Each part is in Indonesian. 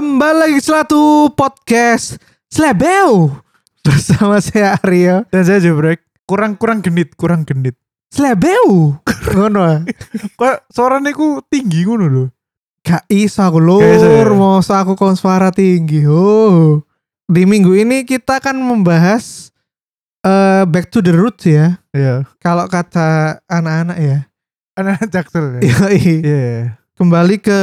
Kembali lagi selatu podcast Slebeu bersama saya Aryo. Dan saya jebrek kurang kurang genit, kurang genit. Slebeu. Ngono. Kok suaranya ku tinggi ngono lho. Gak iso aku iso ya? lur, mau aku kon suara tinggi. Oh. Di minggu ini kita akan membahas eh back to the roots ya. Iya. Kalau kata anak-anak ya. Anak jaksel ya. Iya. Kembali ke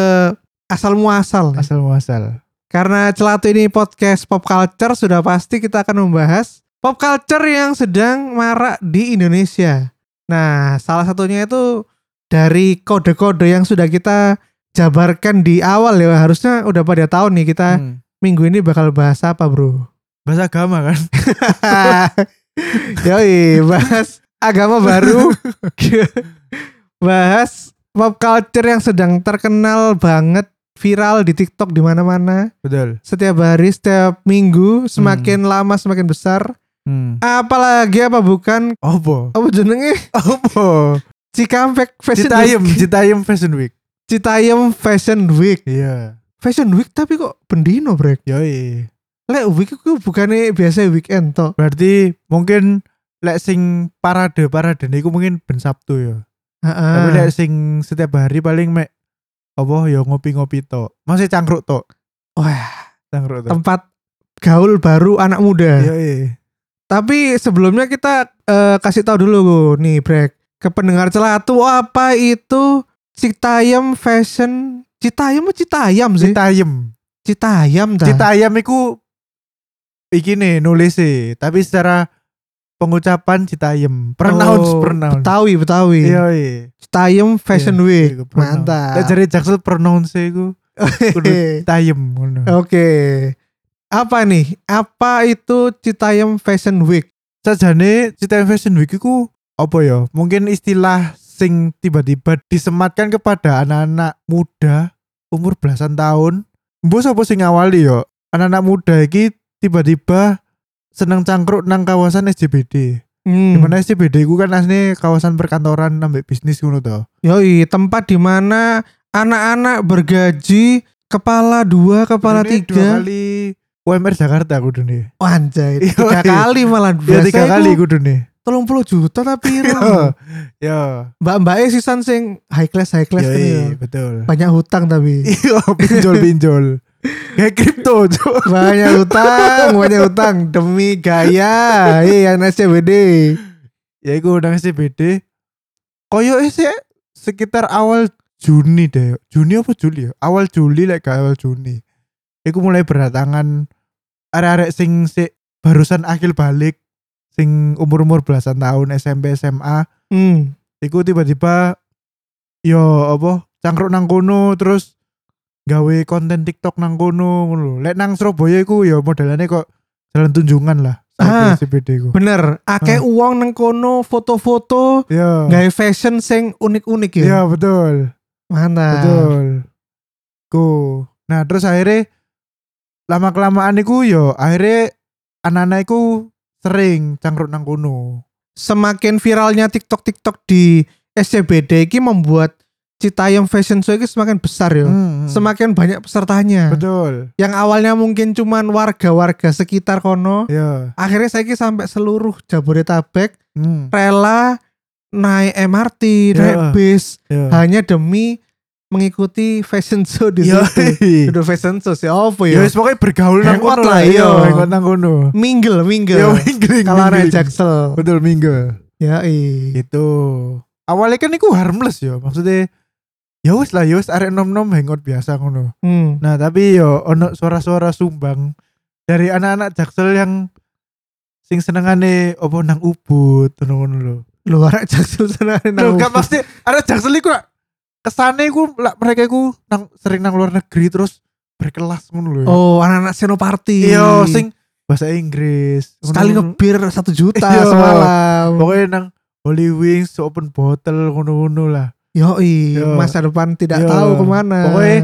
asal muasal. Asal muasal. Karena celatu ini podcast pop culture sudah pasti kita akan membahas pop culture yang sedang marak di Indonesia. Nah, salah satunya itu dari kode-kode yang sudah kita jabarkan di awal ya. Harusnya udah pada tahu nih kita Hmm. minggu ini bakal bahas apa, Bro? Bahasa agama kan. Yoi, bahas agama baru. bahas pop culture yang sedang terkenal banget viral di TikTok di mana-mana. Betul. setiap hari, setiap minggu, semakin lama semakin besar. Hmm. Apalagi apa bukan? Apa? Apa jenenge? Apa? Cikampek Fashion Citayam, Week. Citayam Fashion Week. Citayam Fashion Week. Iya. Fashion Week tapi kok bendino, Brek? Yoi. Lek week itu bukannya biasa weekend toh. Berarti mungkin lek sing parade parade niku mungkin ben Sabtu ya. Heeh. Tapi lek sing setiap hari paling mek apa ya ngopi-ngopi tok. Masih cangkruk tok. Wah, Cangkruk tok. tempat gaul baru anak muda. Yoi. Tapi sebelumnya kita eh, kasih tahu dulu nih, Brek. Ke pendengar celatu apa itu Citayam Fashion Citayam Citayam sih? Citayam. Citayam dah. Citayam iku iki nih nulis sih, tapi secara pengucapan Citayam. Pronounce, Oh, pronounce. Betawi, Betawi. Iya, iya. Citayam Fashion Iya, Week. pronounce. Mantap. Lek jare Jaksel pronounce iku kudu Citayam ngono. Oke. Apa nih? Apa itu Citayam Fashion Week? Sajane Citayam Fashion Week iku apa ya? Mungkin istilah sing tiba-tiba disematkan kepada anak-anak muda umur belasan tahun. Mbok sapa sing ngawali yo? Anak-anak muda iki tiba-tiba seneng cangkruk nang kawasan SCBD. Hmm. Di mana SCBD ku kan asli kawasan perkantoran nambah bisnis ngono to. Yoi, tempat di mana anak-anak bergaji kepala dua, kepala Dua tiga. kali UMR Jakarta kudune. Anjay, Iya, tiga iya. kali malah. Ya tiga kali kudune. Tolong puluh juta tapi Yo. Yo. mbak-mbaknya sisan sing high class high class kan ya. Yoi, betul. Banyak hutang tapi. Iya, pinjol-pinjol. Kayak kripto, banyak hutang, banyak hutang demi gaya. Iya, SCBD. Ya iku nang SCBD. Koyo sih sekitar awal Juni deh. Juni apa Juli ya? Awal Juli lek gak awal Juni. Iku mulai berdatangan arek-arek sing si barusan akil balik sing umur-umur belasan tahun SMP SMA Hmm. iku tiba-tiba yo apa cangkruk nang kono terus gawe konten TikTok nang kono ngono. Lek nang Surabaya iku yo modelannya kok jalan tunjungan lah. Ah. CBD iku. Bener, akeh Ah. uang nang kono foto-foto Ya. gawe fashion sing unik-unik ya. Ya betul. Mantap. Betul. Ku. Nah, terus akhirnya lama kelamaan iku yo akhirnya anak-anak iku sering cangkruk nang kono. Semakin viralnya TikTok-TikTok di SCBD ini membuat Citayam Fashion Show ini semakin besar ya. Hmm, hmm. Semakin banyak pesertanya. betul. Yang awalnya mungkin cuman warga-warga sekitar kono, Ya. akhirnya saya sampai seluruh Jabodetabek Hmm. rela naik MRT, naik Ya. bis Ya. hanya demi mengikuti fashion show di Yo. situ. Udah fashion show sih apa Ya ya? pokoknya bergaul nang kono lah, iya. iya, hangout nang kono. Mingle, mingle. Ya mingling. Kalau. Jaksel. Betul minggu. Ya, iya. Gitu. Awalnya kan iku harmless ya, maksudnya ya wis lah, ya wis arek nom-nom hangout biasa ngono. Hmm. Nah, tapi yo ono suara-suara sumbang dari anak-anak Jaksel yang sing senengane opo nang Ubud ngono-ngono lho. Lu arek Jaksel sana Lho, gak pasti ada Jaksel iku lah, kesane iku lah mereka iku nang sering nang luar negeri terus berkelas ngono lho. Oh, anak-anak Senoparty. Iya, sing bahasa Inggris. sekali ngebir satu juta Iya. semalam. pokoknya nang Holy Wings open bottle ngono-ngono lah. Yoi, Iya. masa depan tidak Iya. tahu ke mana. Pokoknya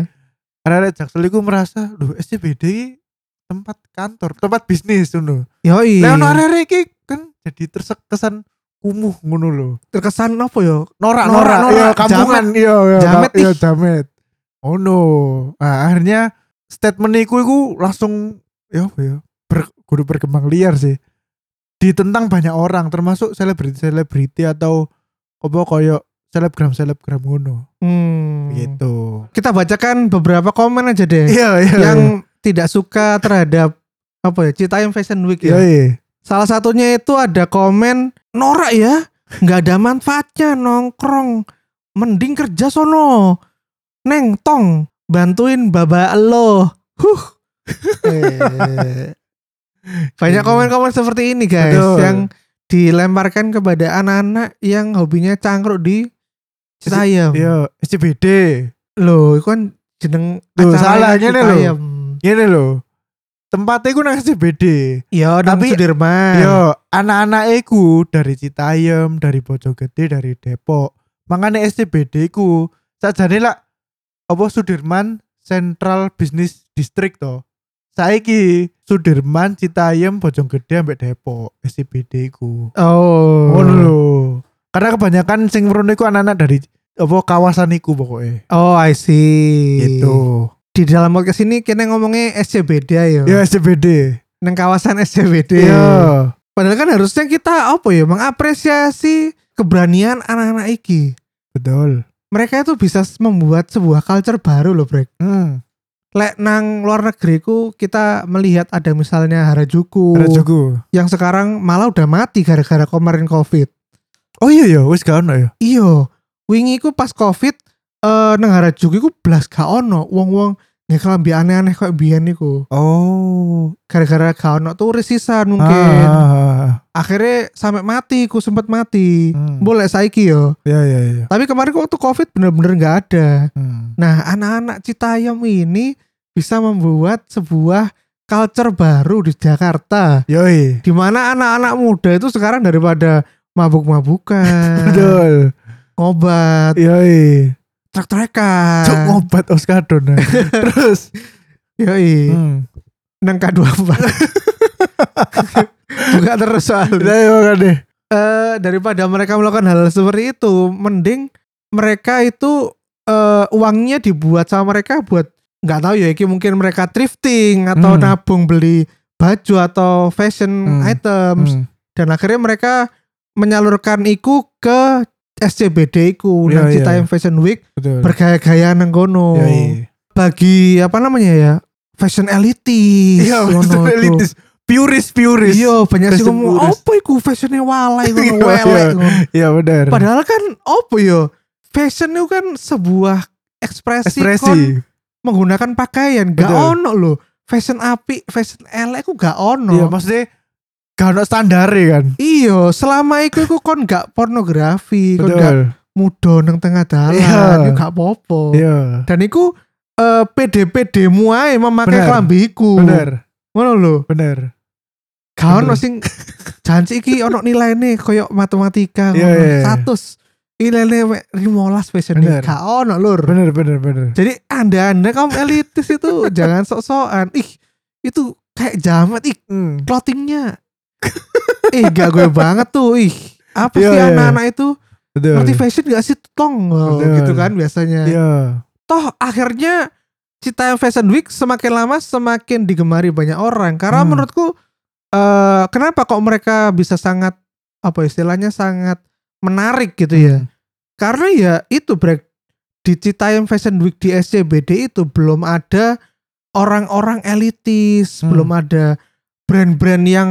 ada Jaksel iku merasa, "Duh, SCBD tempat kantor, tempat bisnis ngono." Yoi. Lah ono arek iki kan jadi terkesan kumuh ngono lho. terkesan apa ya? Norak Norak, norak, iya kampungan iya iya Jamet ka- iya jamet. Oh no. Nah, akhirnya statement iku iku langsung ya ya ber, kudu berkembang liar sih ditentang banyak orang termasuk selebriti-selebriti atau apa koyo selebgram-selebgram ngono Hmm. gitu Kita bacakan beberapa komen aja deh. iya iya yang tidak suka terhadap apa ya Citayam Fashion Week iya ya. iya Salah satunya itu ada komen norak ya, nggak ada manfaatnya nongkrong, mending kerja sono, neng tong bantuin baba lo, huh. Banyak komen-komen seperti ini guys Betul. yang dilemparkan kepada anak-anak yang hobinya cangkruk di Citayam. iya SCBD Loh, itu kan jeneng Loh, salah, ngene lho. Ini loh tempatnya iku nang SCBD Iya, Tapi- Sudirman. Yo, anak-anak iku dari Citayam, dari Bojonggede, dari Depok. Makanya SCBD iku sajane lah apa Sudirman Central Business District to. Saiki Sudirman, Citayam, Bojonggede ambek Depok SCBD iku. Oh. Ngono lho. Karena kebanyakan sing merono iku anak-anak dari apa kawasan iku pokoknya. Oh, I see. Gitu. Di dalam podcast ini kita ngomongnya SCBD ya. Ya SCBD. Nang kawasan SCBD. Iya. Padahal kan harusnya kita apa ya mengapresiasi keberanian anak-anak iki. Betul. Mereka itu bisa membuat sebuah culture baru loh, Brek. Hmm. Lek nang luar negeri ku kita melihat ada misalnya Harajuku Ada juga. yang sekarang malah udah mati gara-gara kemarin Covid. Oh iya ya, wis gak ono ya. Iyo, wingi ku pas covid eh nang Harajuku iku blas gak ono wong-wong nggak kelambi aneh-aneh kayak biyen iku. Oh, Gara-gara gak ono turis sisan mungkin. Ah, Akhirnya sampai mati ku sempet mati. Hmm. Boleh saiki yo. ya ya ya. Tapi kemarin waktu covid bener-bener nggak ada. Hmm. Nah, anak-anak Citayam ini bisa membuat sebuah culture baru di Jakarta. Yoi. Di mana anak-anak muda itu sekarang daripada mabuk-mabukan, Betul. ngobat, Yoi. trek-trekan. Cuk ngobat oskadon. Terus Yoi, hmm. nang K24. Buka terus soalnya. Kan deh. Eh, daripada mereka melakukan hal seperti itu, mending mereka itu eh, uangnya dibuat sama mereka buat nggak tahu ya, iki mungkin mereka thrifting atau Hmm. nabung beli baju atau fashion Hmm. items Hmm. dan akhirnya mereka menyalurkan iku ke SCBD iku Iya, nang iya. Citayam Fashion Week bergaya-gaya nang kono. Yoi. Bagi apa namanya ya? Fashion elitis. Iya, tuh. elitis. Puris puris. Iya, banyak sih Fashion ngomong apa iku fashionnya walai ngono Iya, welek iya. ngono. Iya benar. Padahal kan apa yo? Fashion itu kan sebuah ekspresi, kon Ekspresi. menggunakan pakaian. Gak Betul. ono loh. Fashion api, fashion elek ku gak ono. Iya maksudnya gak ono standar kan. Iya, selama itu iku kon gak pornografi, kon gak mudo nang tengah dalan, Iya. itu gak apa-apa. Iya. Dan iku eh PD-PD mu ae memakai Bener. kelambi iku. Bener. Ngono lho. Bener. Gak ono Bener. sing janji iki ono nilai nih koyo matematika Iya, ngono. iya. Status nilainya 15 fashion. Gak ono lur. Bener bener bener. Jadi anda-anda kaum elitis itu jangan sok-sokan. Ih, itu kayak jamet ih Hmm. clothingnya. Ih, gak gue banget tuh. Ih, apa Iya, sih iya. anak-anak itu Betul. ngerti fashion gak sih tong Oh, gitu kan biasanya. Iya. Toh akhirnya Citayam Fashion Week semakin lama semakin digemari banyak orang karena Hmm. menurutku eh kenapa kok mereka bisa sangat apa istilahnya sangat menarik gitu ya. Hmm. Karena ya itu break di Citayam Fashion Week di SCBD itu belum ada orang-orang elitis, Hmm. belum ada brand-brand yang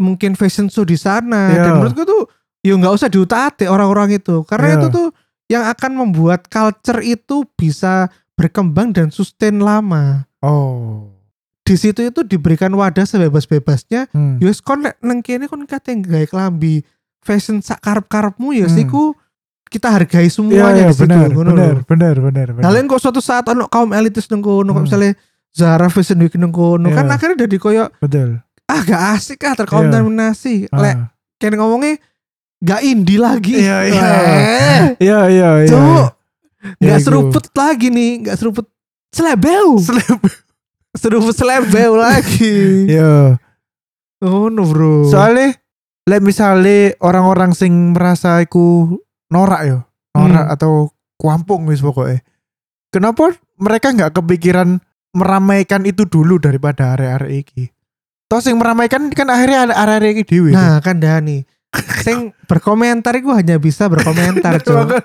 mungkin fashion show di sana. Iya. Dan menurutku tuh ya nggak usah diutak orang-orang itu, karena Iya. itu tuh yang akan membuat culture itu bisa berkembang dan sustain lama. Oh. Di situ itu diberikan wadah sebebas-bebasnya. Hmm. Yus kon lek nang kene kon kate gawe klambi fashion sak karep-karepmu ya Hmm. siku kita hargai Iya semuanya iya di situ. bener ngono bener lho. bener bener bener. Kalian kok suatu saat ono kaum elitis nang kono, kok Hmm. misalnya Zara Fashion Week nang kono, kan Iya. akhirnya jadi koyo Betul. Ah gak asik ah terkontaminasi. Lek Ah. kene ngomongnya gak indie lagi. Iya, iya. Iya iya iya. Cuk, Ya, gak iku. seruput lagi nih, gak seruput selebeu. seruput selebeu lagi. Iya. Oh no bro. Soalnya lek misale orang-orang sing merasa iku norak yo, norak Hmm. atau kuampung wis pokoknya. Kenapa mereka nggak kepikiran meramaikan itu dulu daripada area-area iki. Toh sing meramaikan kan akhirnya area-area iki dhewe. Nah, kan Dani. Sing berkomentar iku hanya bisa berkomentar, Cok.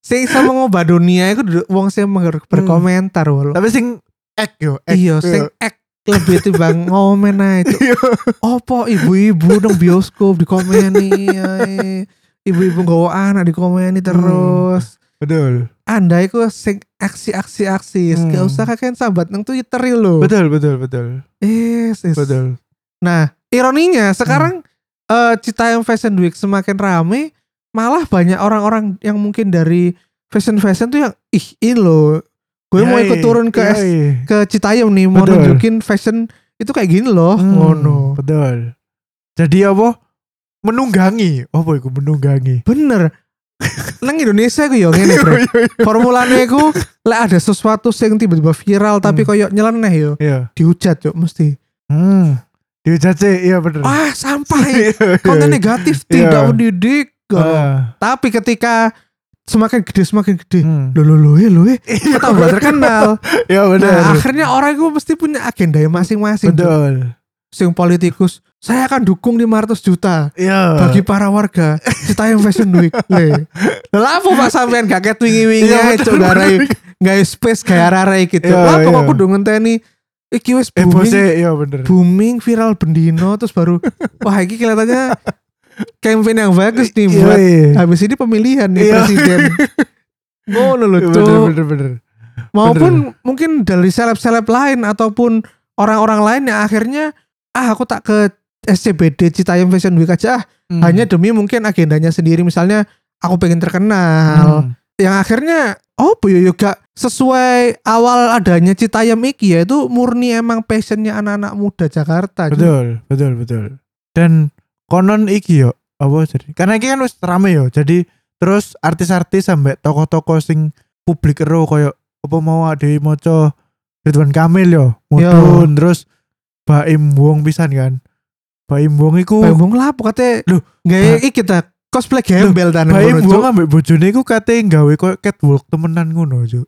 Sing iso mengubah dunia iku duduk wong sing ber- berkomentar walau. Tapi sing ek yo, ek. Iya, sing ek lebih timbang ngomen ae, Cok. Iya. Opo ibu-ibu nang bioskop dikomeni ae. Ibu-ibu nggawa anak dikomeni terus. Betul. Anda itu sing aksi-aksi aksi, Hmm. gak usah kakek sambat nang Twitter lo. Betul, betul, betul. Yes, yes. Betul. Nah, ironinya sekarang eh Citayam Fashion Week semakin rame, malah banyak orang-orang yang mungkin dari fashion fashion tuh yang ih ini loh, gue mau ikut turun ke yai. ke Citayam nih mau Betul. nunjukin fashion itu kayak gini loh, Hmm, ngono. Betul. Jadi apa? Menunggangi. Apa itu menunggangi? Bener. Nang Indonesia gue yo ngene, Bro. Formulane iku lek ada sesuatu sing tiba-tiba viral tapi Hmm. koyo nyeleneh yo, Iya. dihujat yo mesti. Hmm. Dihujat sih, iya bener. Wah, sampah. Iya, iya. Konten negatif Iya. tidak mendidik. Ah. Tapi ketika semakin gede semakin gede, Hmm. lo lo lo lo eh tambah terkenal. Iya bener. Nah, akhirnya orang itu mesti punya agenda yang masing-masing. Betul. Sing politikus, saya akan dukung 500 juta Iya. bagi para warga Citayam Fashion Week. Lah apa Pak sampean gak ket wingi-wingi Iya, cuk garai betul. gawe space gaya arek gitu. Iya, Lah kok iya. aku kudu ngenteni iki wis Eh booming, iya bener. booming viral bendino terus baru wah iki kelihatannya campaign yang bagus nih Iya, buat iya. habis ini pemilihan nih Iya. presiden. Ngono lho, Bener, Cuk. bener, bener. maupun mungkin dari seleb-seleb lain ataupun orang-orang lain yang akhirnya ah aku tak ke SCBD Citayam Fashion Week aja ah Hmm. hanya demi mungkin agendanya sendiri misalnya aku pengen terkenal Hmm. yang akhirnya oh bu yo gak sesuai awal adanya Citayam iki ya itu murni emang passionnya anak-anak muda Jakarta. Betul, betul, betul. Dan konon iki yo, apa jadi? Karena iki kan wis rame yo. Jadi terus artis-artis sampai tokoh-tokoh sing publik ero koyo apa mau ada moco Ridwan Kamil yo, mudun terus Baim Wong pisan kan. Baim Wong iku Bambung lapo kate Loh, gaya iki kita cosplay gembel Baim ngono Wong Cuk. ambek bojone iku kate gawe koyo catwalk temenan ngono, Cuk.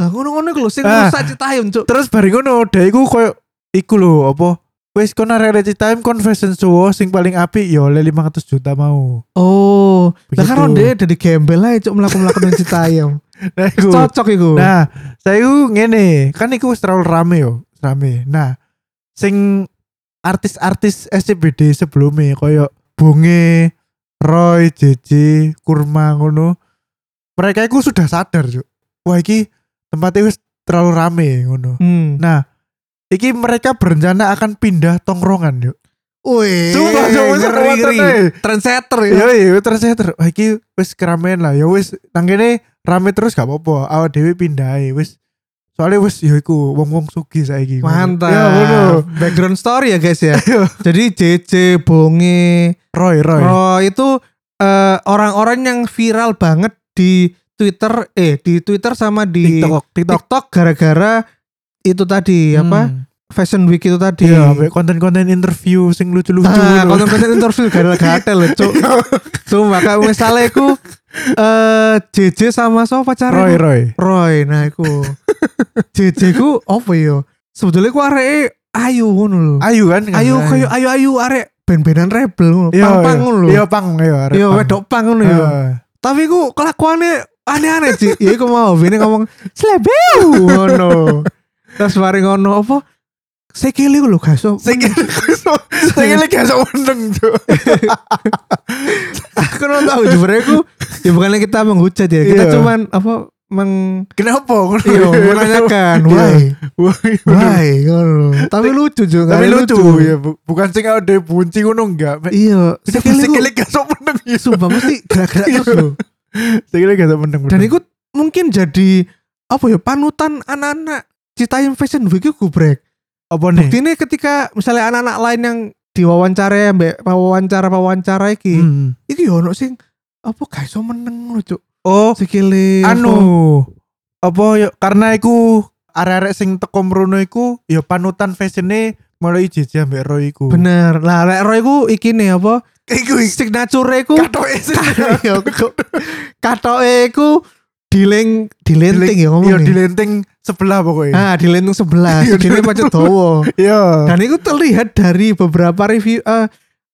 lah ngono-ngono iku lho sing Ah. rusak Citayam Cuk Terus bareng ngono, dhek iku koyo iku lho apa Wis kon arek time confession cowok sing paling apik ya oleh 500 juta mau. Oh, lah kan dia dari gembel aja cuk melakukan melakukan Citayam. Nah, iku. Cocok iku. Nah, saya iku ngene, kan iku wis terlalu rame yo, rame. Nah, sing artis-artis SCBD sebelumnya koyo Bunge, Roy, JJ, Kurma ngono. Mereka iku sudah sadar, Cuk. Wah, iki tempatnya wis terlalu rame ngono. Hmm. Nah, iki mereka berencana akan pindah tongkrongan, yuk. Wih, Sumpah, sumpah, ngeri. Trendsetter ya. Ya iya terus saya ter, wah iki wis keramaian lah. Ya wis nang kene rame terus gak apa-apa. Awak dhewe pindah ae, wis. Soalnya wis ya iku wong-wong sugih saiki. Mantap. Ya ngono. Background story ya guys ya. Iya. Jadi JJ, Bonge, Roy, Roy. Roy itu eh, orang-orang yang viral banget di Twitter, eh di Twitter sama di TikTok, TikTok. TikTok gara-gara itu tadi apa Hmm. Fashion Week itu tadi. Ambek konten-konten interview sing lucu-lucu. Nah, konten-konten interview gatel-gatel loh, cuk. Sumpah, kayak misalnya aku eh JJ sama siapa pacarnya? Roy, Roy. Roy, nah iku. JJ ku apa ya? Sebetulnya ku arek ayu ngono lho. Ayu kan? Ayu kayu ayu ayu arek ben-benan rebel ngono. Iya, Pang-pang iya. ngono lho. Iya, pang, iya, arek Iya, pang. wedok pang ngono ya. Ah. Tapi ku kelakuannya aneh-aneh sih. Ya iku mau bini ngomong slebeu ngono. Terus mari ngono apa? Sekili ku lho Sing sing lagi gak sok meneng, Cuk. aku nggak tahu sebenarnya aku ya bukannya kita menghujat ya kita Iya. cuman apa meng Kenapa? Iya menanyakan why? Wah, why? Ngono tapi lucu juga Tapi lucu, ya, bu- bukan sing ada bunci ngono enggak. Iya gak sok meneng sumpah mesti gerak-gerak terus loh Sikile gak sok meneng. dan ikut mungkin jadi apa ya panutan anak-anak Citayam Fashion Week itu gubrek apa nih? ini ketika misalnya anak-anak lain yang diwawancara mbak wawancara wawancara iki Hmm. iki yo ono sing apa guys so meneng loh cuk Oh, sikile anu apa ya karena iku arek-arek sing teko mrono iku ya panutan fashionnya mulai JJ ambek Roy iku. Bener. Lah lek Roy ku iki nih apa? Iku Signature ku katoke. Iya. Katoke ku dileng dilenting ya Iya, ngomongnya. di lenteng sebelah pokoknya. Ah, di lentung sebelah, Iya, jadi pancet dawa. Iya. Dan itu terlihat dari beberapa review eh,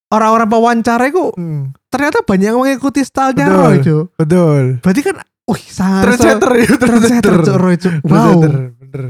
orang-orang pewawancara itu Hmm, ternyata banyak yang mengikuti stylenya Betul. Roy, Cuk. betul. Berarti kan wih, sangat Trendsetter ya, trendsetter Roy, Cuk. Wow. Bener.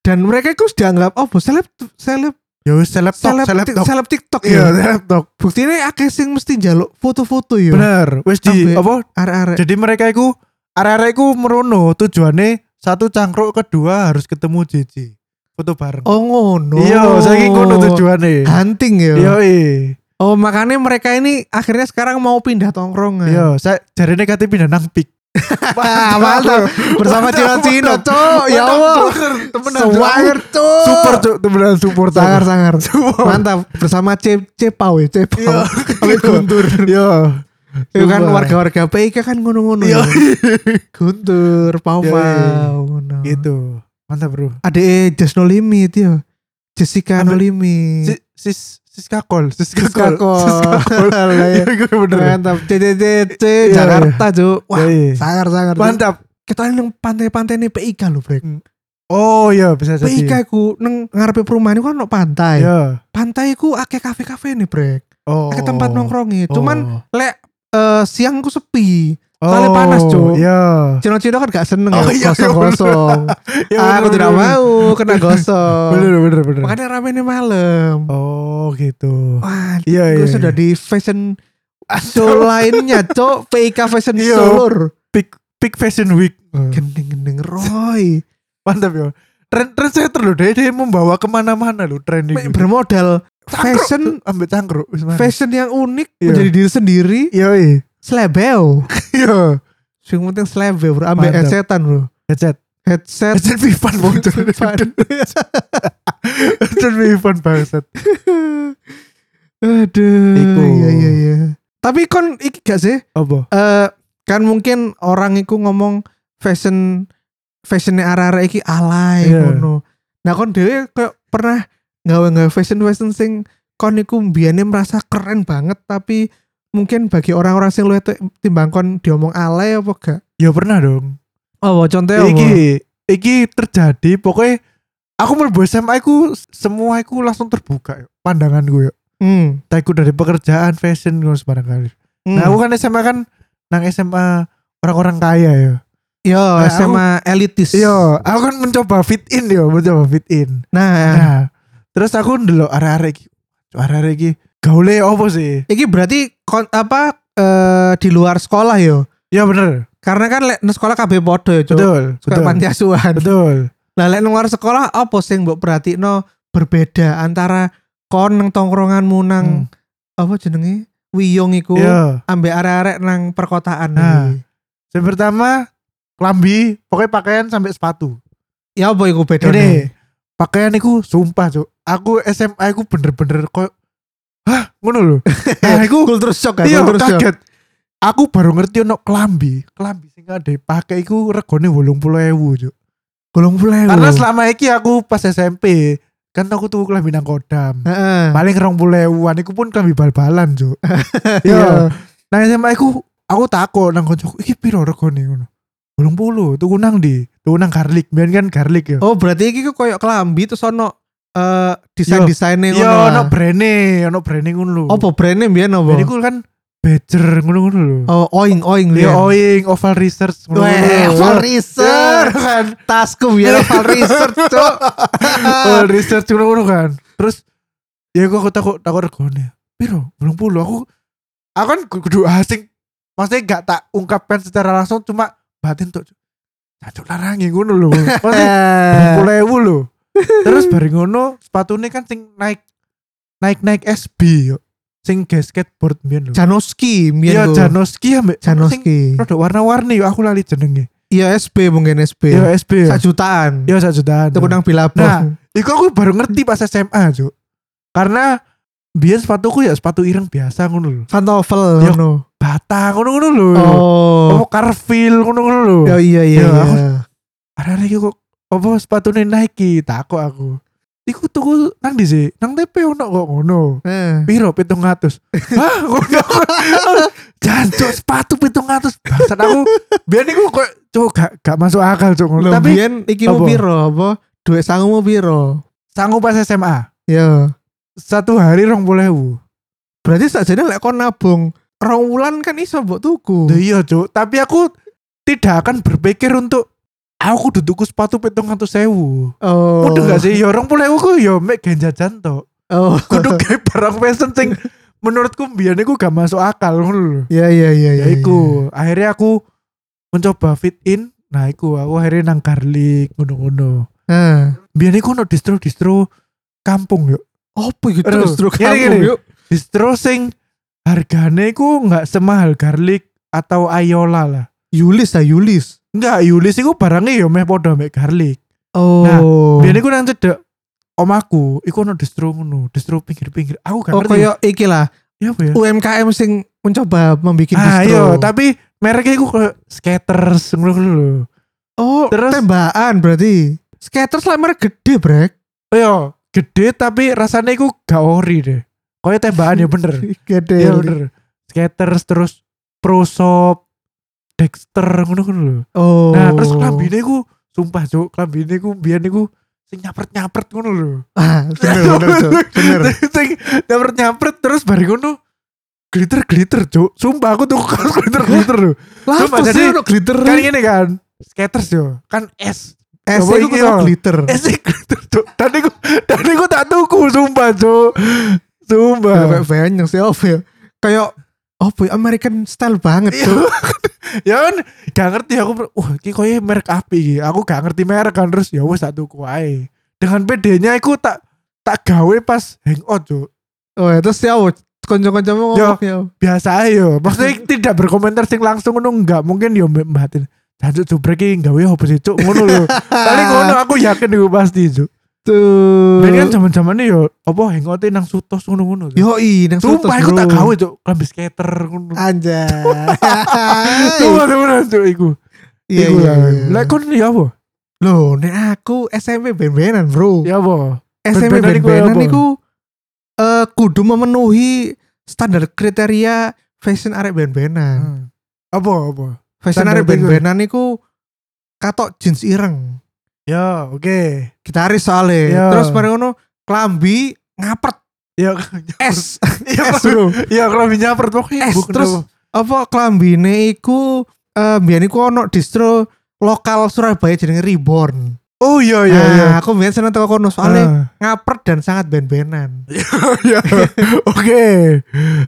Dan mereka itu dianggap oh, seleb seleb Ya wis seleb tok, seleb, seleb tik- tok. seleb TikTok Iya, ya. seleb tok. Buktinya akeh sing mesti njaluk foto-foto ya. Bener. Wis di apa? Arek-arek. Jadi mereka iku arek-arek iku merono tujuannya satu cangkruk kedua harus ketemu JJ. Foto bareng. Oh ngono. Iya, saiki ngono tujuannya. Hunting ya. Iya, iya. Oh makanya mereka ini akhirnya sekarang mau pindah tongkrongan. Iya, saya jari negatif pindah nang pik. Mantap. Bersama Cino-Cino, Cok. Ya Allah. Sewanger, Cok. Super cuk, temenan support. Sangar, sangar. Super. Mantap. Bersama Cepau ya, Cepau. Iya. Sampai Guntur. Iya. Itu kan Sumpah. warga-warga PIK kan ngono-ngono. Iya. ya. Guntur, Pau Iya, iya. Pau. ngono. Gitu. Mantap, Bro. Ade Just No Limit ya. Jessica No Apa? Limit. Si- Sis Siska Kol, Siska Kol. Siska. Iya. Mantap. Iya, Jakarta, Cuk. Wah, Iya, iya. sangar-sangar. Cuk. Mantap. Kita nang pantai-pantai nih PIK lho, Brek. Oh iya bisa jadi. PIK ku nang ngarepe perumahan iku kan ono pantai. Iya. Pantai ku akeh kafe-kafe nih, Brek. Oh. Akeh tempat nongkrongi. Cuman Oh. lek eh, siang ku sepi. soalnya Oh, panas, Cuk. Iya. Cino-cino kan gak seneng Oh, ya, iya, iya, gosong-gosong. Iya, Aku tidak mau kena gosong. Bener bener bener. Makanya rame nih malam. Oh gitu. Wah, Iya gue iya. sudah di fashion show lainnya, Cok. PIK Fashion Iya. Solur. Peak Peak Fashion Week. Gendeng-gendeng Roy. Mantap ya. Tren tren saya terlalu dia, dia membawa ke mana-mana loh tren ini. bermodal fashion ambil cangkruk. fashion yang unik Iya. menjadi diri sendiri Iya iya. slebeo Iya. sing penting slebeo bro ambil headsetan bro Headset. headset Headset Vivan bocor. Headset Vivan bangsat. aduh Iku. iya iya iya tapi kon iki gak sih Apa? eh kan mungkin orang iku ngomong fashion fashionnya arah-arah iki alay Iya. ngono nah kon dhewe kayak pernah gawe-gawe fashion fashion sing kon iku mbiyane merasa keren banget tapi mungkin bagi orang-orang sing luwih timbang kon diomong alay apa gak Ya pernah dong. Oh, contohnya apa? Iki iki terjadi pokoknya aku mlebu SMA aku semua aku langsung terbuka pandangan gue yo. Hmm. Entah iku dari pekerjaan, fashion ngono sembarang kali. hmm. Nah, aku kan SMA kan nang SMA orang-orang kaya ya. Yo, Nah, SMA elitis. Iya, aku kan mencoba fit in yo, mencoba fit in. Nah, Nah, terus aku ndelok arek-arek iki. Arek-arek iki gaule opo sih? iki berarti kon, apa eh, di luar sekolah yo. Ya bener. Karena kan lek sekolah kabeh podo ya. Betul, betul. panti asuhan. Betul. Lah lek nang luar sekolah apa sing mbok perhatikno berbeda antara kon nang tongkronganmu nang Hmm. apa jenenge? Wiyung iku Iya. ambek arek-arek nang perkotaan Nah. Yang pertama klambi, pokoknya pakaian sampai sepatu. Ya apa iku bedane? Ini pakaian iku sumpah cuk. Aku SMA aku bener-bener kok Hah, ngono lho. Nah, iku Kultur shock kan? iya Kultur shock. kaget. Aku baru ngerti ono klambi. Klambi sing ada pakai iku regane 80.000 cuk. Bolong puluh Karena selama iki aku pas SMP kan aku tuh klambi nang Kodam. Heeh. Paling rong puluh ewuan iku pun klambi bal-balan cuk. Iya. Iya. Nah SMA aku aku takut nang koncoku iki piro regane ngono. 80 tuku nang di, tuku nang garlic, biyen kan garlic ya. Oh berarti iki ku koyo kelambi terus ono eh desain-desainnya ngono. Iya, lah. ono brene, ono brene ngono lho. Apa brandnya biyen apa? Jadi kan Badger ngono-ngono lho. Oh, oing oing Iya, biyen. Oing, Oval Research ngono. Oval Iya, Research. kan. Tasku biyen Oval Research, Cuk. Oval Research ngono-ngono kan. Terus ya aku, aku takut takut regane. Piro? 80 aku aku kan kudu asing. Maksudnya gak tak ungkapkan secara langsung cuma batin tuh. Cacuk larangi ngono lho. 20 lho. Terus bareng ngono sepatune kan sing naik naik naik SB yo. Sing skateboard mbiyen lho. Janoski biyen Iya ku. Janoski ambek Janoski. rada warna-warni yo aku lali jenenge. Iya SB mungkin SB. Iya SB. Sak jutaan. Iya sak jutaan. Itu nang Bilabong. Nah, Iku aku baru ngerti pas SMA, Cuk. Karena biar sepatuku ya sepatu ireng biasa ngono lho. Santovel Yo. ngono. Bata ngono-ngono lho. Oh. Oh, Carville ngono-ngono lho. Oh iya iya. Iya, iya. aku- Ada lagi kok apa sepatune Nike takut aku. Iku tuku nang di sih, nang TP ono kok ngono. Eh. Piro 700. Hah, ngono. Jancuk sepatu 700. Bangsat aku. Biar niku kok cuk gak gak masuk akal cuk Lho, tapi biyen iki mau apa? piro apa? Duit sangu mau piro? sanggup pas SMA Ya. satu hari rong Berarti sakjane lek kon nabung rong wulan kan iso mbok tuku. Iya cuk. Tapi aku tidak akan berpikir untuk aku kudu tuku sepatu petung atau sewu Oh. Kudu gak sih? Ya orang puluh ewu ku ya mek jajan tok Oh. kudu kayak barang fashion sing menurutku biar iku gak masuk akal ngono lho. Ya ya ya ya iku. akhirnya aku mencoba fit in. Nah iku aku akhirnya nang garlic ngono-ngono. Nah. biar iku no distro distro kampung yuk. Apa gitu gini, kampung yuk. distro sing harganya iku nggak semahal garlic atau ayola lah Yulis lah Yulis. enggak Yulis iku barangnya ya meh podo mek garlic Oh. Nah, biar iku nang cedek omaku iku no distro ngono distro pinggir-pinggir aku gak Oh ngerti koyo iki lah ya ya UMKM sing mencoba membuat ah distro. iya tapi mereknya iku kayak skaters ngono lho oh, terus- tembakan berarti. Skaters lah merek gede, Brek. iya gede tapi rasanya iku gak ori deh kayak tembakan ya bener Gede. Iya bener skaters terus pro shop Dexter ngono ngono lho Oh. nah terus klambine iku sumpah cuk klambine iku biyen iku sing nyapret-nyapret ngono lho ah, bener bener, Cuk. bener. sing nyapret-nyapret terus bari ngono glitter-glitter cuk sumpah aku tuh kaos glitter-glitter lho Lah, sih jadi- ono glitter? kan ini kan skaters yo kan S apa itu glitter. S glitter cuk dan iku dan iku tak tuku sumpah cuk sumpah Kayak banyak sih apa ya? Kayak apa ya American style banget, Iya. Cuk. ya kan gak ngerti aku wah iki koyo merek api iki aku gak ngerti merek kan terus ya wis tak tuku ae dengan PD-nya aku tak tak gawe pas hangout cuk Oh, ya, terus ya Yo. ngomong ya. biasa aja yo maksudnya tidak berkomentar sing langsung ngono enggak mungkin yo mbatin Jancuk jubrek iki gawe apa sih cuk ngono lho tapi ngono aku yakin iku pasti cuk Tuh. Ben kan zaman-zamane yo apa hangout nang sutos ngono-ngono Cuk. Yo i nang Sumpah Sutos, aku tak gawe cuk klambi skater ngono Anjay. Sumpah temenan cuk iku Iya iya. lah. iya. Lah kon ya apa Loh, nek aku SMP ben-benan, Bro. ya apa SMP ben-benan iku ben-benan apa? iku eh kudu memenuhi standar kriteria fashion arek ben-benan. Hmm. apa apa Fashion arek iku. ben-benan iku katok jeans ireng. Ya oke Gitaris soalnya. Ya. Terus bareng ngono klambi ngapret ya es. ya es, Bro. ya klambi nyapret pokoknya Es, terus apa. klambine iku eh biyen iku ono distro lokal Surabaya jenenge Reborn. oh iya iya iya Nah, aku biyen seneng teko kono soalnya Ah. ngapret dan sangat ben-benan. ya oke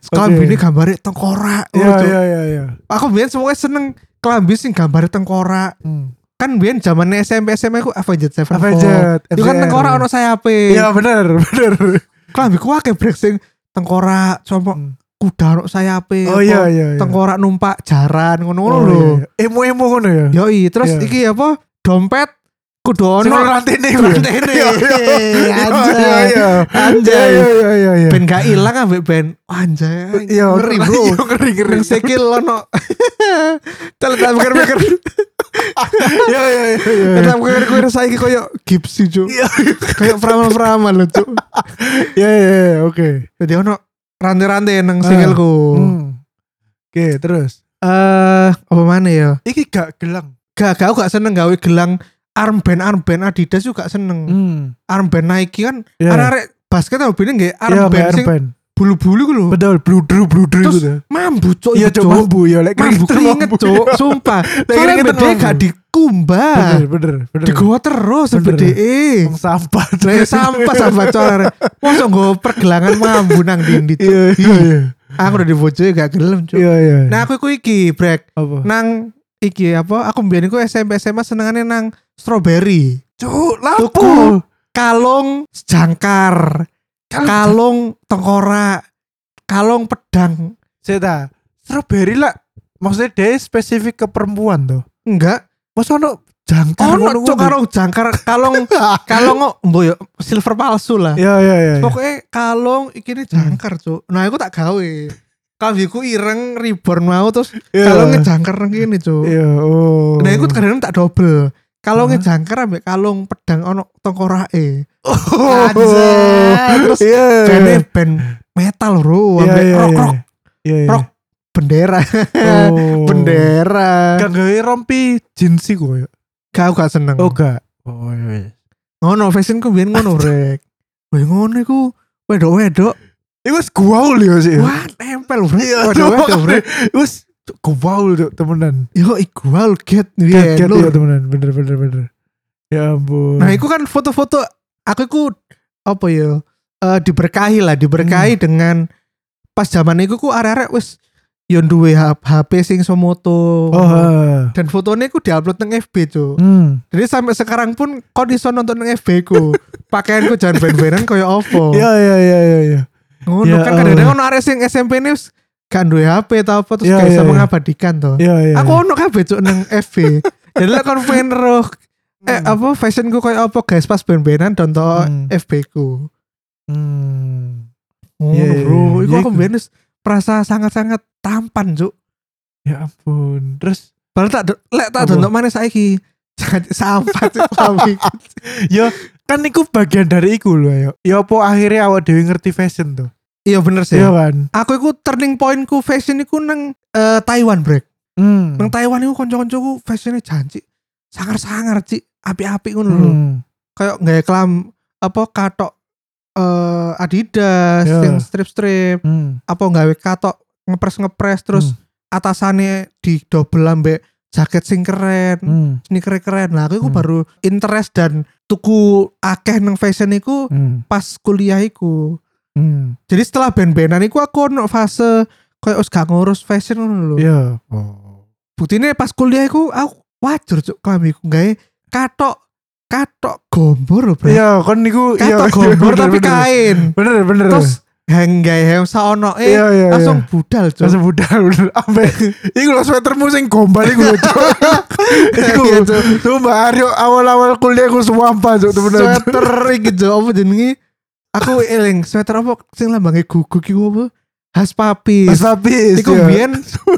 Klambi ini gambarnya tengkorak. ya Oh, Cuk. ya ya ya Aku biyen semuanya seneng klambi sing gambarnya tengkorak. Hmm. Kan biyen zaman SMP SMA aku Avenged Sevenfold. Avenged Itu kan tengkorak ono sayape. Iya bener bener. Klambi ku akeh brek sing tengkorak, compok Hmm. kuda ono sayape. Oh iya iya. iya. Tengkorak numpak jaran ngono-ngono Oh, lho. iya. Emo-emo ngono ya. Yoi, terus Iya. iki apa? Dompet kudu ono rantene? Rantene. Iya, iya. Anjay. Iya iya. Anjay. Iya iya iya iya. ben gak ilang ambek ben anjay Iya, ngeri bro Iya ngeri ngeri. Sikil ono Telet tak mikir-mikir Iya iya iya. iya. Telet mikir-mikir saiki koyo gipsi cuk Iya Kayak peramal-peramal lho cuk iya iya iya, oke. Jadi ono rantai-rantai nang Ah. sikilku Hmm. Oke, terus. Eh apa mana ya Iki gak gelang. Gak gak aku gak seneng gawe gelang armband armband Adidas juga seneng Hmm. Armband Nike kan Iya. arek basket nggak Iya, armband sing band. Bulu-bulu ku lho Betul, bludru bludru Terus gitu. mambu cuk Iya, cuma mambu ya lek Mambu keringet keringet cuk Sumpah Soalnya mambu. gak dikumbah Bener, bener, bener. Digowo terus Bener. bede Wong sampah. Lah ya sampah sampah colar. Mosok nggo pergelangan mambu nang dindi. Cuk. Iya, iya, iya. Aku udah dibojoe gak gelem, Cuk. Iya, iya. Nah, aku iku iki, Brek. apa? Nang iki apa? Aku mbiyen iku SMP SMA senengane nang strawberry. Cuk, lapo? kalung jangkar, kalung tengkorak, kalung pedang. Seta, strawberry lah. Maksudnya dia spesifik ke perempuan tuh. Enggak. Masa ono jangkar Ono cuk kalung jangkar, kalung kalung kok mbok yo silver palsu lah. Iya, iya, iya. iya. Pokoknya kalung iki ini jangkar cuk. Nah aku tak gawe. Kambiku ireng reborn mau terus Iya. kalungnya jangkar nang kene cuk. Iya, oh. Nah aku kadang tak double. Kalungnya Hah? jangkar ambek kalung pedang ono tengkorake. Oh. Anjay. Terus iya. Bene band metal bro, Iya, ambek iya, rock iya. rock Iya, iya. rock. bendera. Oh. bendera. Gak gawe rompi jeans iku ya. Gak seneng. Oh gak. Oh iya. Ngono fashion ku biyen ngono rek. Wah ngono iku wedok-wedok. Iku wis gaul ya sih. Wah nempel. Iya, Wedok-wedok bro. Wis gaul tuh temenan. Yo igual get Gat biyen. gat lur. ya temenan. Bener bener bener. Ya ampun. Nah, iku kan foto-foto aku iku apa ya? eh diberkahi lah, diberkahi Hmm. dengan pas zaman iku ku arek-arek wis yo duwe HP sing iso moto. Oh. Dan fotonya ku diupload nang FB, Cuk. Hmm. Jadi sampai sekarang pun kau iso nonton nang FB ku. Pakaianku jangan ben-benan koyo opo. Iya iya iya iya iya. Ngono Ya kan kadang-kadang Allah. ono arek sing SMP wis gak duwe HP tau apa terus Ya, gak ya, iso ya. mengabadikan toh. Iya iya. Aku ono kabeh cuk nang FB. Jadi lek kon pengen roh eh Hmm. apa fashionku koyo apa guys pas ben-benan contoh Hmm. FB ku. Hmm. Iya, iya, bro, iya. iku Ya, aku iku. ben wis merasa sangat-sangat tampan cuk. Ya ampun. Terus Padahal tak lek tak Apa? dontok mana saiki. Sampah cuk kami. ya kan iku bagian dari iku loh ya. Ya apa akhirnya awak dewi ngerti fashion tuh. Iya bener sih. Iya kan. Aku iku turning pointku fashion iku nang eh, Taiwan break. Hmm. Nang Taiwan iku kanca-kancaku fashionnya janji sangar-sangar cik api-api ngono lho. Hmm. Kayak nggak kelam apa katok eh Adidas Ya. yang strip-strip Hmm. apa nggawe katok ngepres-ngepres terus atasannya di double ambek jaket sing keren Hmm. sneaker keren lah aku iku Hmm. baru interest dan tuku akeh nang fashion iku Hmm. pas kuliah iku Hmm. jadi setelah band-bandan iku aku ono fase kayak us gak ngurus fashion ngono lho Iya. Oh. buktine pas kuliah iku aku wajar cuk klambiku gawe katok katok gombor bro Iya, kan niku katok iya, gombor bener, tapi bener. kain Bener bener. terus hang gawe hem saono eh iya iya langsung iya. budal cuk langsung budal bener. Ampe iku lho sweatermu sing gombal iku lho. Iku Iya, Cuk. tuh Mbak Aryo awal-awal kuliah aku suampa cuk temenan. sweater iki cuk apa jenenge aku eling sweater apa sing lambange guguk iku apa khas papis Mas Papis. iku ya. biyen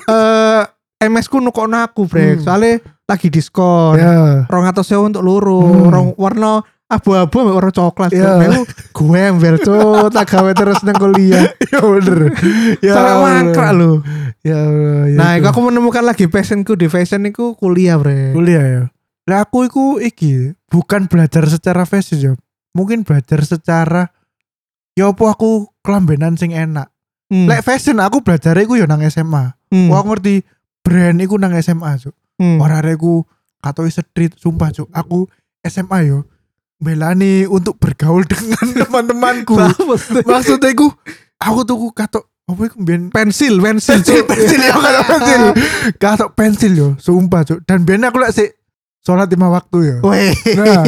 eh MS ku nukokno aku brek Hmm. soalnya lagi diskon Ya. rong atau sewu untuk loro Hmm. rong warna abu-abu ambek warna coklat yeah. aku gue embel tuh tak gawe terus nang kuliah Ya bener. Ya. sampai mangkrak lho Ya ya nah itu. aku menemukan lagi passionku di fashion iku kuliah bre kuliah ya. Lah aku iku iki bukan belajar secara fashion ya. Mungkin belajar secara ya apa aku kelambenan sing enak. Hmm. Lek fashion aku belajar iku ya nang SMA. Hmm. Wah aku ngerti brand iku nang SMA, Cuk. Hmm. Ora reku katoi street sumpah, Cuk. Aku SMA yo belani untuk bergaul dengan teman-temanku. Maksudnya iku aku tuh katok apa iku mbiyen pensil pensil pensil Cuk. pensil ya kata pensil katok pensil yo sumpah cuk dan biar aku lek sik sholat lima waktu yo Weh. nah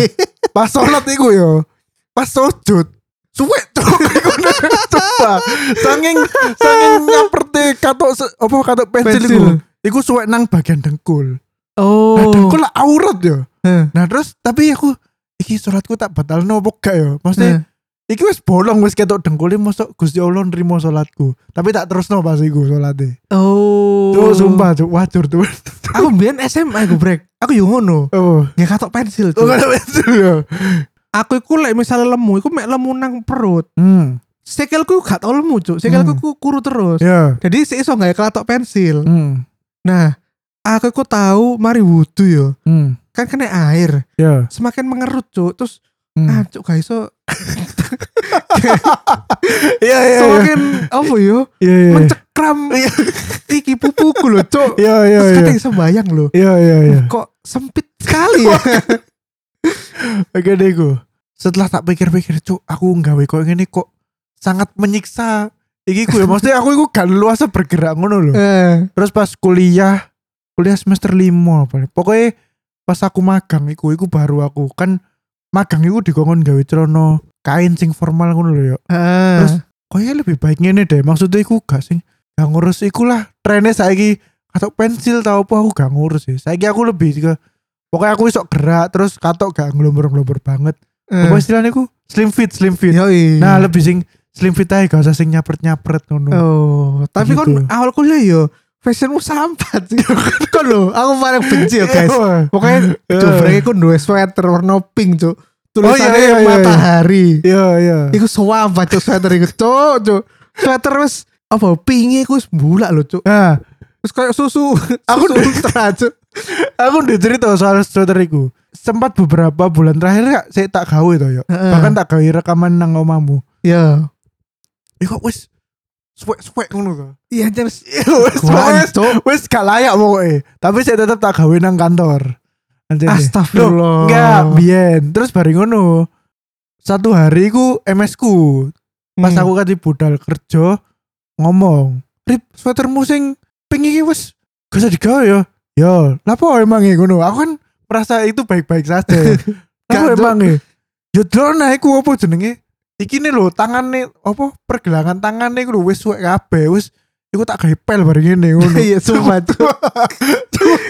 pas sholat iku yo pas sujud suwe sumpah saking saking nyaperte katok se- apa katok pensil, Pensil. Iku suwe nang bagian dengkul oh nah dengkul lah aurat yo Heh. nah terus tapi aku iki sholatku tak batal nopo gak yo maksudnya Heh. Iki wis bolong wis ketok dengkulnya mosok Gusti Allah nrimo salatku. Tapi tak terusno pas iku salate. oh Cuk sumpah cuk wajur tuh. aku biyen SMA aku brek aku yo ngono Oh. ya katok pensil Oh Cuk. kada pensil ya. aku iku lek misalnya lemu iku mek lemu nang perut Hmm. sikilku gak tau lemu cuk sikilku Hmm. ku kuru terus Ya. jadi si iso gak kelatok pensil Hmm. Nah aku iku tahu mari wudu yo Hmm. kan kena air Ya. semakin mengerut cuk terus Hmm. ah cuk iso Iya iya. semakin apa yo Iya iya. mencekram iki pupuku lho cuk Iya iya terus iya. kadang iso bayang lho Iya iya iya. kok sempit sekali ya Oke ku. Setelah tak pikir-pikir cuk, aku nggawe kok ngene kok sangat menyiksa. Iki ku ya maksudnya aku iku gak luasa bergerak ngono lho. Eh, Terus pas kuliah, kuliah semester lima apa Pokoknya pas aku magang iku, iku baru aku kan magang iku dikongkon gawe celana kain sing formal ngono lho ya. eh. Terus kayaknya lebih baik ngene deh. Maksudnya iku gak sing gak ngurus iku lah. Trennya saiki katok pensil tau apa aku gak ngurus sih. Saiki aku lebih ke pokoknya aku iso gerak terus katok gak ngelombor-ngelombor banget. Eh. Apa istilahnya? Slim fit, slim fit. Yoi. Nah, lebih sing slim fit aja gak usah sing nyapret-nyapret ngono. Oh, tapi Gitu. kon awal kuliah yo fashionmu sampat sih. kon lho, aku paling benci ya guys. Iya. Pokoknya Eh. jofrek iku duwe sweater warna pink, Cuk. Oh, iya, Tulisannya iya, iya, iya. matahari. Iya, iya. Iku suampat cuk sweater iku, Cuk, Cuk. Sweater wis apa pinge ku wis bulak lho cuk Nah, terus kayak susu Aku ultra cuk aku udah cerita soal sweater iku. Sempat beberapa bulan terakhir saya tak gawe to yo. Bahkan tak gawe rekaman nang omamu. Ya Iku wis swek-swek ngono to. iya terus Wis wis Cuk. wis gak layak pokoknya. Tapi saya tetap tak gawe nang kantor. Anjir. Astagfirullah. Enggak, biyen. Terus bareng ngono. Satu hari ku MS ku pas Hmm. aku kati budal kerja ngomong, "Rip, sweatermu sing pink iki wis gak usah digawe ya." Ya, lapo emang ya ngono. Aku kan merasa itu baik-baik saja. Lapo emang ya. Ya drone iku apa jenenge? Iki nih lho, tangane apa pergelangan tangane iku lho wis suwek kabeh, wis iku tak gawe pel bareng ngene ngono. iya sumpah cuk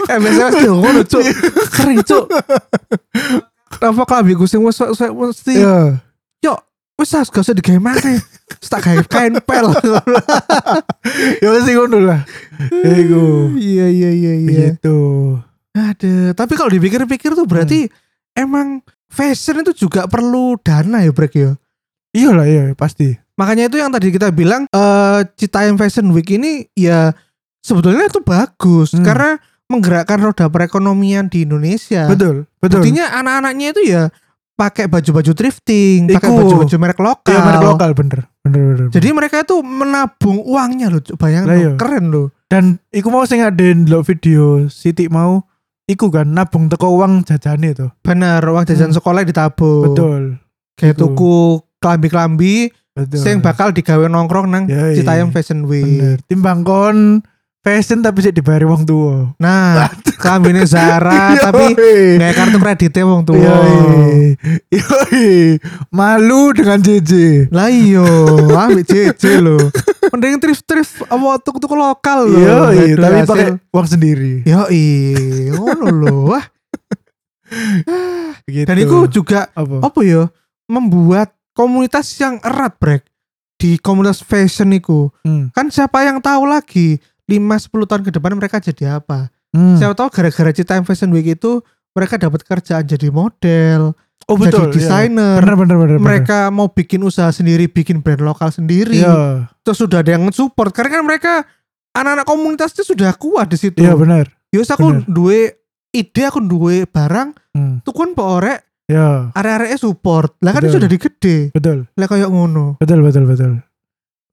MSMS tuh ngono cuk sering cuk apa klambi wes wes mesti Ya. yo wes harus gak usah digawe maneh tak gawe kain pel Ya wis ngono lah. Iku. iya iya iya iya Gitu. Aduh, tapi kalau dipikir-pikir tuh berarti emang fashion itu juga perlu dana ya Brek ya. Iya lah, iya pasti. Makanya itu yang tadi kita bilang eh Citayam Fashion Week ini ya sebetulnya itu bagus Hmm. karena menggerakkan roda perekonomian di Indonesia. Betul, betul. Buktinya anak-anaknya itu ya pakai baju-baju thrifting, pakai baju-baju merek lokal. Iya, merek lokal bener. Bener bener. Jadi mereka itu menabung uangnya loh, bayangin loh, iya. keren loh. Dan iku mau sing ada lo video Siti mau iku kan nabung teko uang jajane tuh. Bener, uang jajan Hmm. sekolah ditabung. Betul. Kayak tuku klambi-klambi sing bakal digawe nongkrong nang Yoi. Citayam Fashion Week. bener. Timbang kon fashion tapi sih dibayar wong tua. Nah, klambine Zara tapi nggak kartu kreditnya wong tua. Yoi. Yoi. Malu dengan JJ. Lah iyo, ambil JJ lo. Mending thrift-thrift apa tuku-tuku lokal loh. Yoi, tapi pakai uang sendiri. Yoi, ngono lho. Wah, Gitu. dan itu juga apa? apa ya? Membuat komunitas yang erat, Brek. Di komunitas fashion itu. Hmm. Kan siapa yang tahu lagi 5-10 tahun ke depan mereka jadi apa? Hmm. Siapa tahu gara-gara Citayam Fashion Week itu mereka dapat kerjaan jadi model, Oh betul. jadi desainer. Bener bener bener. bener. Mereka mau bikin usaha sendiri, bikin brand lokal sendiri. Iya. Terus sudah ada yang support karena kan mereka anak-anak komunitasnya sudah kuat di situ. Iya bener. Yus aku bener. duwe ide, aku duwe barang, Hmm. tukun po orek, Iya. area-area support. Lah kan Betul. itu sudah digede. Betul. Lah kayak ngono. Betul betul betul.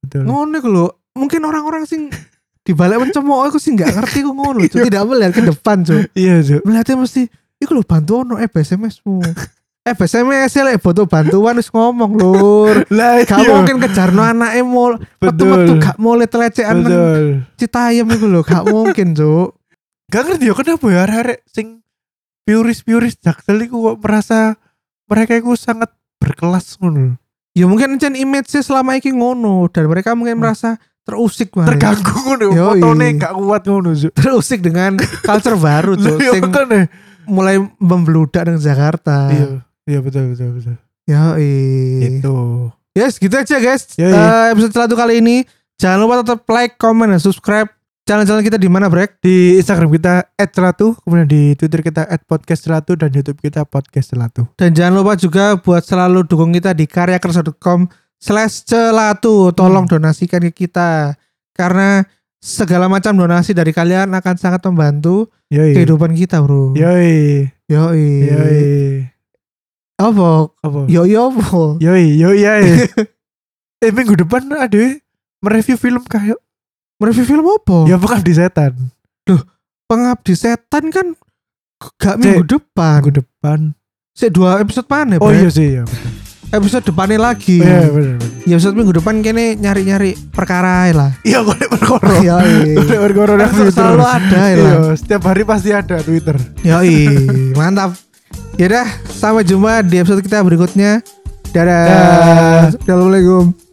Betul. Ngono iku lho. Mungkin orang-orang sing di balik mencemooh aku sih nggak ngerti aku ngono, Cuk. Iya. Tidak melihat ke depan, Cuk. Iya, Cuk. Melihatnya mesti iku lho bantu ono eh SMS-mu. eh SMS ya lek butuh bantuan wis ngomong lur. Lah Gak mungkin kejarno anake mul metu-metu Betul. gak mulai telecehan nang Betul. Citayam iku lho, gak mungkin, Cuk. Gak ngerti ya kenapa ya arek sing puris-puris jaksel iku kok merasa mereka iku sangat berkelas ngono. Ya mungkin encen image selama iki ngono dan mereka mungkin Hmm. merasa terusik banget. Terganggu ngono. Fotone gak kuat ngono, terusik dengan culture baru, Cuk. Iya Sing mulai membludak dengan Jakarta. Iya. Iya betul betul betul. Ya, Itu. Yes, gitu aja guys. Yoi. Eh, episode satu kali ini jangan lupa tetap like, comment, dan subscribe channel-channel kita di mana, Brek? Di Instagram kita @celatu, kemudian di Twitter kita @podcastcelatu dan YouTube kita podcastcelatu. Dan jangan lupa juga buat selalu dukung kita di karyakersa.com slash celatu. Tolong donasikan ke kita. Karena segala macam donasi dari kalian akan sangat membantu Yoi. kehidupan kita, bro. Yoi. Yoi. Yoi. Apa? Apa? Yoi apa? Yoi, yoi, yoi. eh minggu depan ada mereview film kayak Mereview film apa? ya bukan di setan Pengabdi setan kan gak minggu depan. minggu depan Saya dua episode mana, oh iya sih ya betul. Episode depannya lagi. Oh, iya benar Ya episode minggu depan kene nyari-nyari perkara lah. iya kok nek perkara Iya. Nek perkara nang Twitter. selalu ada ya iya setiap hari pasti ada Twitter Yoi, mantap. Ya dah, sampai jumpa di episode kita berikutnya. Dadah. Dah. Assalamualaikum.